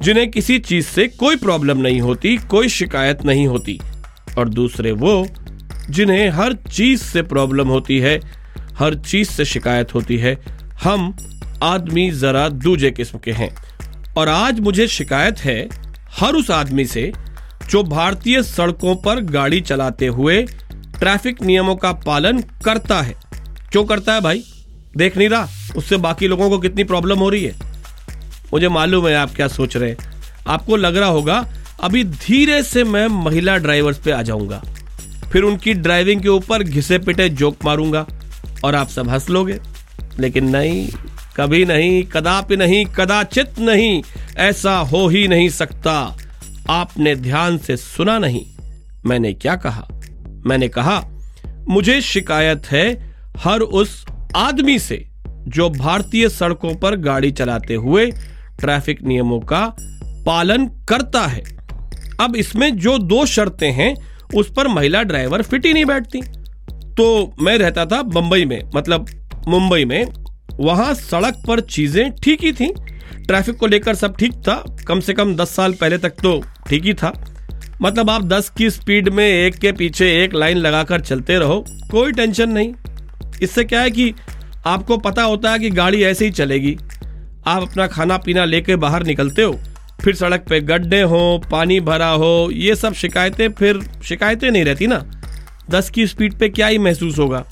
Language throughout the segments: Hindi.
जिन्हें किसी चीज़ से कोई प्रॉब्लम नहीं होती, कोई शिकायत नहीं होती। और दूसरे वो, जिन्हें हर चीज़ से प्रॉब्लम होती है, हर चीज़ से शिकायत होती है। हम आदमी जरा दूजे किस्म के हैं। और आज मुझे शिकायत है हर उस आदमी से जो भारतीय सड़कों पर गाड़ी चलाते हुए ट्रैफ़िक नियमों का पालन करता है। क्यों करता है भाई? देख नहीं रहा? उससे बाकी लोगों को कितनी प्रॉब्लम हो रही है? मुझे मालूम है आप क्या सोच रहे हैं। आपको लग रहा होगा, अभी धीरे से मैं महिला ड्राइवर्स पे आ जाऊँगा। फिर उनकी ड्राइविंग के ऊपर घिसे पिटे जोक मारूँगा और आप सब हंस लोगे। लेकिन नहीं, कभी नहीं, कदापि नहीं, कदाचित नहीं, ऐसा हो ही नहीं सकता। आपने ध्यान से सुना नहीं। मैंने क्या कहा? मैंने कहा, मुझे शिकायत है हर उस आदमी से जो भारतीय सड़कों पर गाड़ी चलाते हुए ट्रैफ़िक नियमों का पालन करता है। अब इसमें जो दो शर्तें हैं, उस पर महिला ड्राइवर फिट ही नहीं बैठती। तो मैं रहता था बंबई में मतलब मुंबई में। वहाँ सड़क पर चीज़ें ठीक ही थी। ट्रैफ़िक को लेकर सब ठीक था। कम से कम दस साल पहले तक तो ठीक ही था। मतलब आप दस की स्पीड में एक के पीछे एक लाइन लगाकर चलते रहो, कोई टेंशन नहीं। इससे क्या है कि आपको पता होता है कि गाड़ी ऐसे ही चलेगी। आप अपना खाना पीना लेके बाहर निकलते हो, फिर सड़क पे गड्ढे हो, पानी भरा हो, ये सब शिकायतें फिर शिकायतें नहीं रहती ना। दस की स्पीड पे क्या ही महसूस होगा।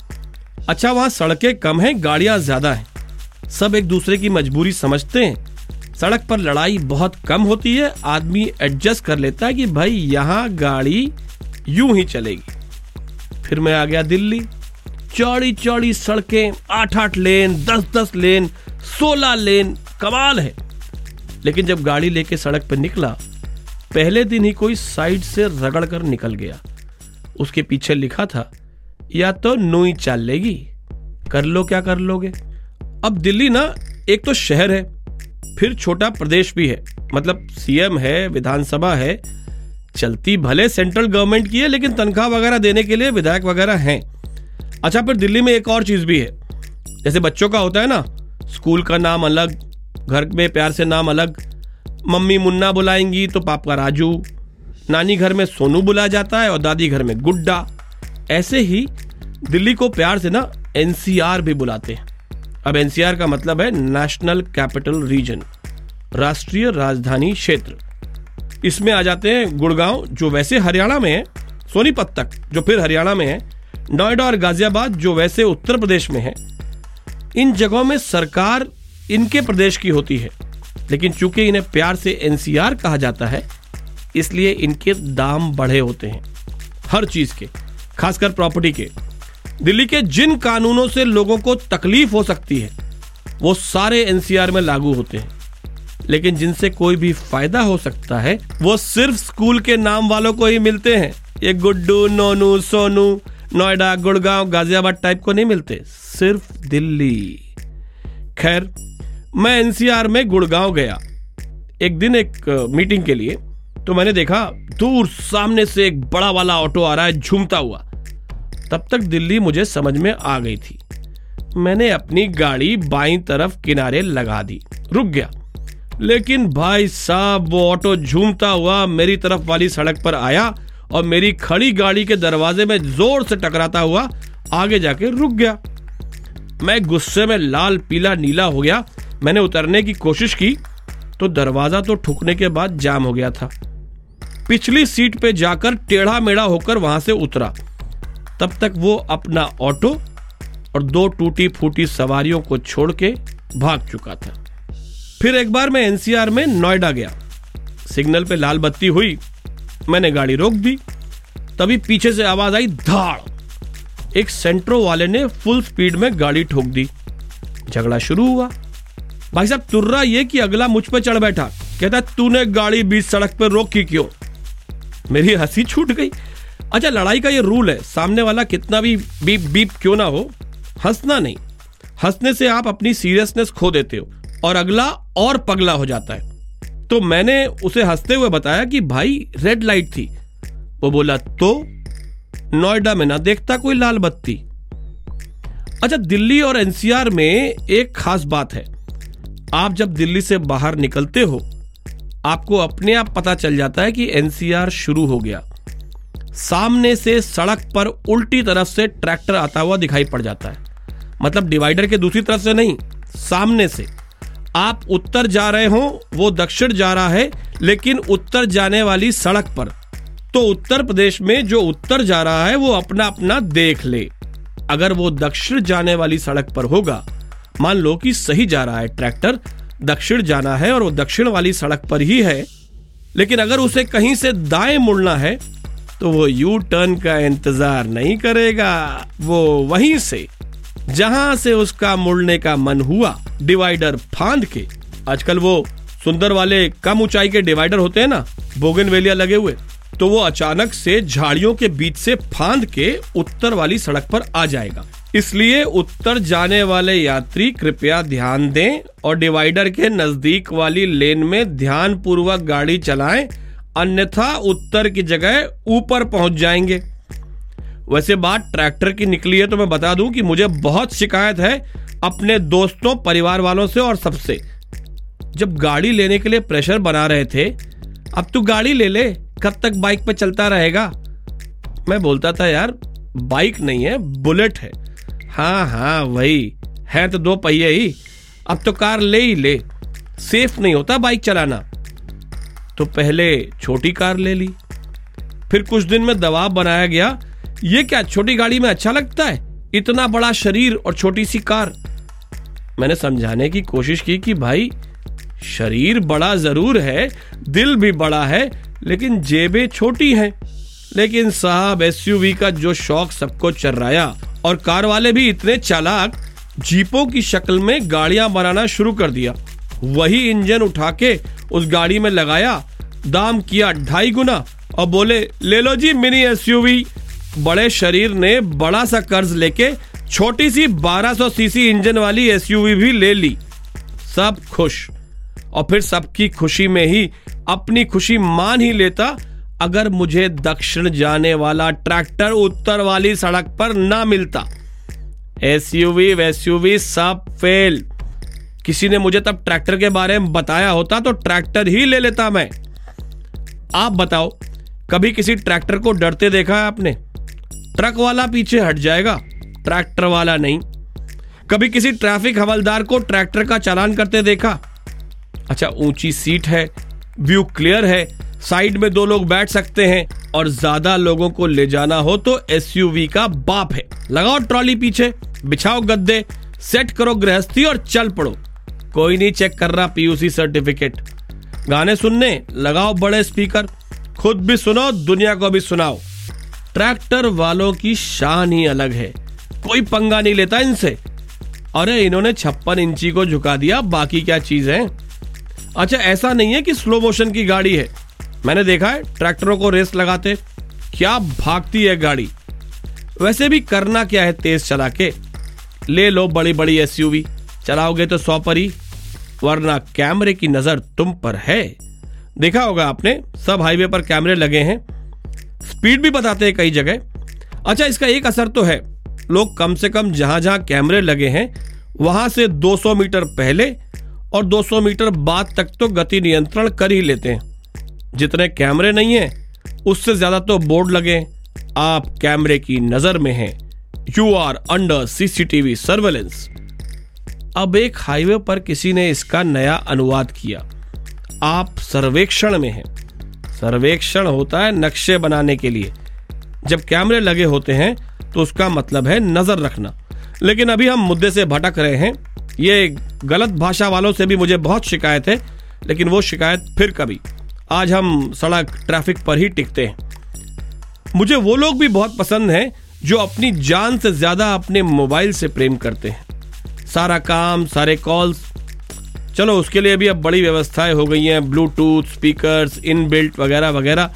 अच्छा वहाँ सड़कें कम हैं, गाड़ियाँ ज़्यादा हैं। सब एक दूसरे की मजबूरी समझते हैं। सड़क पर लड़ाई बहुत कम होती है, आदमी एडजस्ट कर लेता है कि भाई यहाँ गाड़ी यूँ ही चलेगी। फिर मैं आ गया दिल्ली। चौड़ी चौड़ी सड़कें आठ आठ लेन दस दस लेन, सोलह लेन कमाल है। लेकिन जब गाड़ी लेके सड़क पर निकला, पहले दिन ही कोई साइड से रगड़ कर निकल गया। उसके पीछे लिखा था, या तो नोई चाल लेगी कर लो क्या कर लोगे। अब दिल्ली ना, एक तो शहर है, फिर छोटा प्रदेश भी है। मतलब सीएम है, विधानसभा है, चलती भले सेंट्रल गवर्नमेंट की है, लेकिन तनख्वाह वगैरह देने के लिए विधायक वगैरह हैं। अच्छा फिर दिल्ली में एक और चीज़ भी है। जैसे बच्चों का होता है ना, स्कूल का नाम अलग घर में प्यार से नाम अलग। मम्मी मुन्ना बुलाएँगी तो पापा राजू। नानी घर में सोनू बुलाया जाता है और दादी घर में गुड्डा। ऐसे ही दिल्ली को प्यार से ना एनसीआर भी बुलाते हैं। अब एनसीआर का मतलब है नेशनल कैपिटल रीजन, राष्ट्रीय राजधानी क्षेत्र। इसमें आ जाते हैं गुड़गांव, जो वैसे हरियाणा में है, सोनीपत तक, जो फिर हरियाणा में है। नोएडा और गाजियाबाद, जो वैसे उत्तर प्रदेश में है। इन जगहों में सरकार इनके प्रदेश की होती है। लेकिन चूँकि इन्हें प्यार से एनसीआर कहा जाता है, इसलिए इनके दाम बढ़े होते हैं। हर चीज़ के, खासकर प्रॉपर्टी के। दिल्ली के जिन कानूनों से लोगों को तकलीफ़ हो सकती है, वो सारे एनसीआर में लागू होते हैं। लेकिन जिनसे कोई भी फ़ायदा हो सकता है, वो सिर्फ़ स्कूल के नाम वालों को ही मिलते हैं। ये गुड्डू, नोनू, सोनू, नोएडा, गुड़गांव, गाजियाबाद टाइप को नहीं मिलते, सिर्फ़ दिल्ली। खैर, मैं एनसीआर में गुड़गांव गया। एक दिन एक मीटिंग के लिए तो मैंने देखा दूर सामने से एक बड़ा वाला ऑटो आ रहा है, झूमता हुआ। तब तक दिल्ली मुझे समझ में आ गई थी। मैंने अपनी गाड़ी बाई तरफ़ किनारे लगा दी, रुक गया। लेकिन भाई साहब, वो ऑटो झूमता हुआ मेरी तरफ़ वाली सड़क पर आया और मेरी खड़ी गाड़ी के दरवाजे में ज़ोर से टकराता हुआ आगे जाके रुक गया। मैं गुस्से में लाल, पीला, नीला हो गया। मैंने उतरने की कोशिश की तो दरवाज़ा तो ठुकने के बाद जाम हो गया था। पिछली सीट पे जाकर टेढ़ा मेढ़ा होकर वहाँ से उतरा। तब तक वो अपना ऑटो और दो टूटी फूटी सवारियों को छोड़ के भाग चुका था। फिर एक बार मैं एनसीआर में नोएडा गया। सिग्नल पे लाल बत्ती हुई। मैंने गाड़ी रोक दी। तभी पीछे से आवाज़ आई, धाड़! एक सेंट्रो वाले ने फुल स्पीड में गाड़ी ठोक दी। झगड़ा शुरू हुआ। भाई साहब, तुर्रा ये कि अगला मुझ पे चढ़ बैठा। कहता, तूने गाड़ी बीच सड़क पर रोकी क्यों? मेरी हँसी छूट गई। अच्छा लड़ाई का ये रूल है। सामने वाला कितना भी बीप बीप क्यों ना हो, हंसना नहीं। हंसने से आप अपनी सीरियसनेस खो देते हो और अगला और पगला हो जाता है। तो मैंने उसे हँसते हुए बताया कि भाई रेड लाइट थी। वो बोला तो? नोएडा में ना, देखता कोई लाल बत्ती। अच्छा दिल्ली और एनसीआर में एक खास बात है। आप जब दिल्ली से बाहर निकलते हो, आपको अपने आप पता चल जाता है कि एनसीआर शुरू हो गया। सामने से सड़क पर उल्टी तरफ़ से ट्रैक्टर आता हुआ दिखाई पड़ जाता है। मतलब डिवाइडर के दूसरी तरफ़ से नहीं, सामने से। आप उत्तर जा रहे हो, वो दक्षिण जा रहा है, लेकिन उत्तर जाने वाली सड़क पर। तो उत्तर प्रदेश में जो उत्तर जा रहा है, वो अपना अपना देख ले। अगर वो दक्षिण जाने वाली सड़क पर होगा, मान लो कि सही जा रहा है ट्रैक्टर, दक्षिण जाना है और वो दक्षिण वाली सड़क पर ही है, लेकिन अगर उसे कहीं से दाएँ मुड़ना है तो वो यू टर्न का इंतज़ार नहीं करेगा। वो वहीं से, जहाँ से उसका मुड़ने का मन हुआ, डिवाइडर फांद के। आजकल वो सुंदर वाले कम ऊंचाई के डिवाइडर होते हैं ना बोगन लगे हुए। तो वो अचानक से झाड़ियों के बीच से फांद के उत्तर वाली सड़क पर आ जाएगा। इसलिए उत्तर जाने वाले यात्री कृपया ध्यान दें और डिवाइडर के नज़दीक वाली लेन में ध्यान पूर्वक गाड़ी चलाएँ, अन्यथा उत्तर की जगह ऊपर पहुँच जाएँगे। वैसे बात ट्रैक्टर की निकली है तो मैं बता दूँ कि मुझे बहुत शिकायत है अपने दोस्तों, परिवार वालों से और सबसे। जब गाड़ी लेने के लिए प्रेशर बना रहे थे अब तू गाड़ी ले ले, कब तक बाइक पे चलता रहेगा? मैं बोलता था, यार बाइक नहीं है बुलेट है। हाँ हाँ वही, है तो दो पहिए ही। अब तो कार ले ही ले। सेफ़ नहीं होता बाइक चलाना। तो पहले छोटी कार ले ली। फिर कुछ दिन में दबाव बनाया गया। ये क्या, छोटी गाड़ी में अच्छा लगता है? इतना बड़ा शरीर और छोटी सी कार। मैंने समझाने की कोशिश की कि भाई शरीर बड़ा ज़रूर है, दिल भी बड़ा है, लेकिन जेबें छोटी हैं। लेकिन साहब एसयूवी का जो शौक सबको चर्राया, और कार वाले भी इतने चालाक, जीपों की शक्ल में गाड़ियाँ बनाना शुरू कर दिया। वही इंजन उठा के उस गाड़ी में लगाया, दाम किया ढाई गुना, और बोले, ले लो जी मिनी एसयूवी बड़े शरीर ने बड़ा सा कर्ज लेके छोटी सी 1200 सीसी इंजन वाली एसयूवी भी ले ली। सब खुश। और फिर सबकी खुशी में ही, अपनी खुशी मान ही लेता, अगर मुझे दक्षिण जाने वाला ट्रैक्टर उत्तर वाली सड़क पर ना मिलता। एसयूवी वैसयूवी सब फेल किसी ने मुझे तब ट्रैक्टर के बारे में बताया होता तो ट्रैक्टर ही ले लेता मैं। आप बताओ, कभी किसी ट्रैक्टर को डरते देखा है आपने? ट्रक वाला पीछे हट जाएगा, ट्रैक्टर वाला नहीं। कभी किसी ट्रैफ़िक हवलदार को ट्रैक्टर का चालान करते देखा? अच्छा ऊँची सीट है, व्यू क्लियर है, साइड में दो लोग बैठ सकते हैं और ज़्यादा लोगों को ले जाना हो तो एसयूवी का बाप है। लगाओ ट्रॉली पीछे, बिछाओ गद्दे, सेट करो गृहस्थी और चल पड़ो। कोई नहीं चेक कर रहा पीयूसी सर्टिफिकेट। गाने सुनने, लगाओ बड़े स्पीकर, खुद भी सुनो दुनिया को भी सुनाओ। ट्रैक्टर वालों की शान ही अलग है। कोई पंगा नहीं लेता इनसे। अरे, इन्होंने छप्पन इंची को झुका दिया, बाकी क्या चीज़ है? अच्छा ऐसा नहीं है कि स्लो मोशन की गाड़ी है। मैंने देखा है, ट्रैक्टरों को रेस लगाते, क्या भागती है गाड़ी। वैसे भी करना क्या है तेज चला के ले लो बड़ी बड़ी एसयूवी चलाओगे तो सौ पर ही वरना कैमरे की नज़र तुम पर है। देखा होगा आपने, सब हाईवे पर कैमरे लगे हैं। स्पीड भी बताते हैं कई जगह। अच्छा इसका एक असर तो है, लोग कम से कम जहाँ जहाँ कैमरे लगे हैं, वहाँ से 200 मीटर पहले और 200 मीटर बाद तक तो गति नियंत्रण कर ही लेते हैं। जितने कैमरे नहीं है, उससे ज़्यादा तो बोर्ड लगे। आप कैमरे की नज़र में हैं। You are under CCTV surveillance अब एक हाईवे पर किसी ने इसका नया अनुवाद किया। आप सर्वेक्षण में हैं। सर्वेक्षण होता है नक्शे बनाने के लिए। जब कैमरे लगे होते हैं तो उसका मतलब है नज़र रखना। लेकिन अभी हम मुद्दे से भटक रहे हैं। ये गलत भाषा वालों से भी मुझे बहुत शिकायत है, लेकिन वो शिकायत फिर कभी। आज हम सड़क ट्रैफ़िक पर ही टिकते हैं। मुझे वो लोग भी बहुत पसंद हैं जो अपनी जान से ज़्यादा अपने मोबाइल से प्रेम करते हैं। सारा काम, सारे कॉल्स चलो, उसके लिए भी अब बड़ी व्यवस्थाएँ हो गई हैं ब्लूटूथ स्पीकर्स इन बिल्ट वगैरह वगैरह।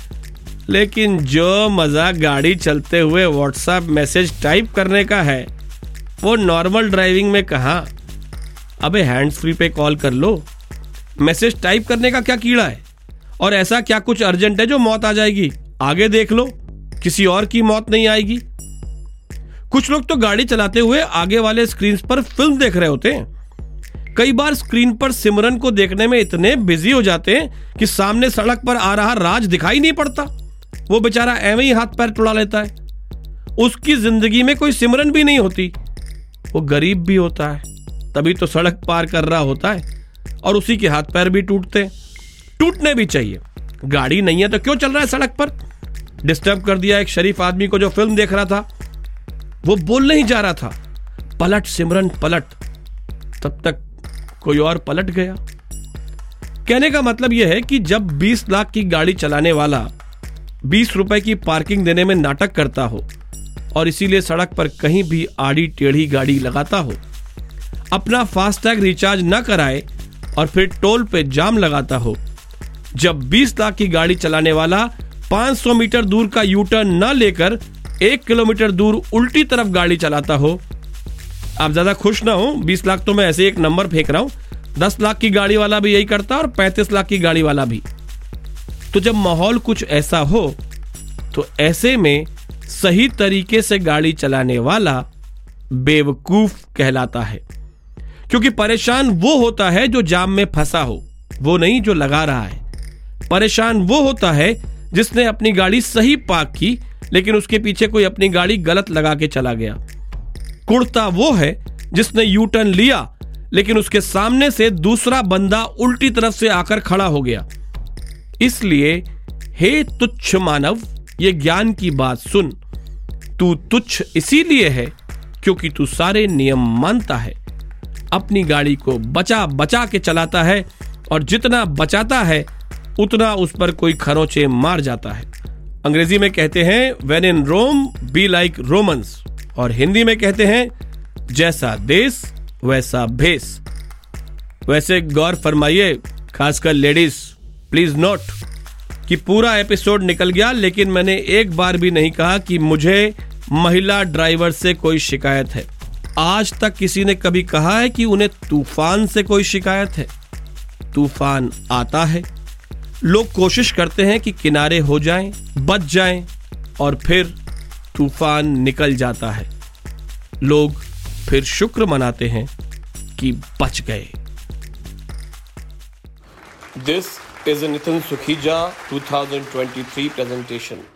लेकिन जो मज़ा गाड़ी चलते हुए व्हाट्सएप मैसेज टाइप करने का है, वो नॉर्मल ड्राइविंग में कहा अबे हैंड्स फ्री पे कॉल कर लो। मैसेज टाइप करने का क्या कीड़ा है? और ऐसा क्या कुछ अर्जेंट है जो मौत आ जाएगी? आगे देख लो। किसी और की मौत नहीं आएगी। कुछ लोग तो गाड़ी चलाते हुए आगे वाले स्क्रीन पर फ़िल्म देख रहे होते हैं। कई बार स्क्रीन पर सिमरन को देखने में इतने बिज़ी हो जाते हैं कि सामने सड़क पर आ रहा राज दिखाई नहीं पड़ता। वो बेचारा एवं ही हाथ पैर टुड़ा लेता है। उसकी ज़िंदगी में कोई सिमरन भी नहीं होती। वो गरीब भी होता है। तभी तो सड़क पार कर रहा होता है और उसी के हाथ पैर भी टूटते टूटने भी चाहिए। गाड़ी नहीं है तो क्यों चल रहा है सड़क पर? डिस्टर्ब कर दिया एक शरीफ आदमी को जो फ़िल्म देख रहा था। वो बोल नहीं जा रहा था। पलट सिमरन पलट। तब तक कोई और पलट गया। कहने का मतलब यह है कि जब 20 लाख की गाड़ी चलाने वाला 20 रुपए की पार्किंग देने में नाटक करता हो और इसीलिए सड़क पर कहीं भी आड़ी टेढ़ी गाड़ी लगाता हो अपना फास्टैग रिचार्ज न कराए और फिर टोल पे जाम लगाता हो। जब 20 लाख की गाड़ी चलाने वाला 500 मीटर दूर का यू टर्न न लेकर एक किलोमीटर दूर उल्टी तरफ़ गाड़ी चलाता हो। आप ज़्यादा खुश ना हो 20 लाख तो मैं ऐसे एक नंबर फेंक रहा हूँ। 10 लाख की गाड़ी वाला भी यही करता और 35 लाख की गाड़ी वाला भी। तो जब माहौल कुछ ऐसा हो तो ऐसे में सही तरीके से गाड़ी चलाने वाला बेवकूफ़ कहलाता है। क्योंकि परेशान वो होता है जो जाम में फंसा हो, वो नहीं जो लगा रहा है। परेशान वो होता है जिसने अपनी गाड़ी सही पार्क की, लेकिन उसके पीछे कोई अपनी गाड़ी गलत लगा के चला गया। कुर्ता वो है जिसने यू टर्न लिया, लेकिन उसके सामने से दूसरा बंदा उल्टी तरफ़ से आकर खड़ा हो गया। इसलिए, हे तुच्छ मानव, ये ज्ञान की बात सुन। तू तुच्छ इसीलिए है क्योंकि तू सारे नियम मानता है। अपनी गाड़ी को बचा बचा के चलाता है और जितना बचाता है, उतना उस पर कोई खरोचे मार जाता है। अंग्रेज़ी में कहते हैं when in Rome be like Romans और हिंदी में कहते हैं, जैसा देश, वैसा भेस. वैसे गौर फरमाइए, खासकर लेडीज़ प्लीज़ नोट कि पूरा एपिसोड निकल गया, लेकिन मैंने एक बार भी नहीं कहा कि मुझे महिला ड्राइवर से कोई शिकायत है। आज तक किसी ने कभी कहा है कि उन्हें तूफ़ान से कोई शिकायत है? तूफ़ान आता है। लोग कोशिश करते हैं कि किनारे हो जाएँ, बच जाएँ और फिर तूफ़ान निकल जाता है। लोग फिर शुक्र मनाते हैं कि बच गए। This is Nitin Sukhija 2023 presentation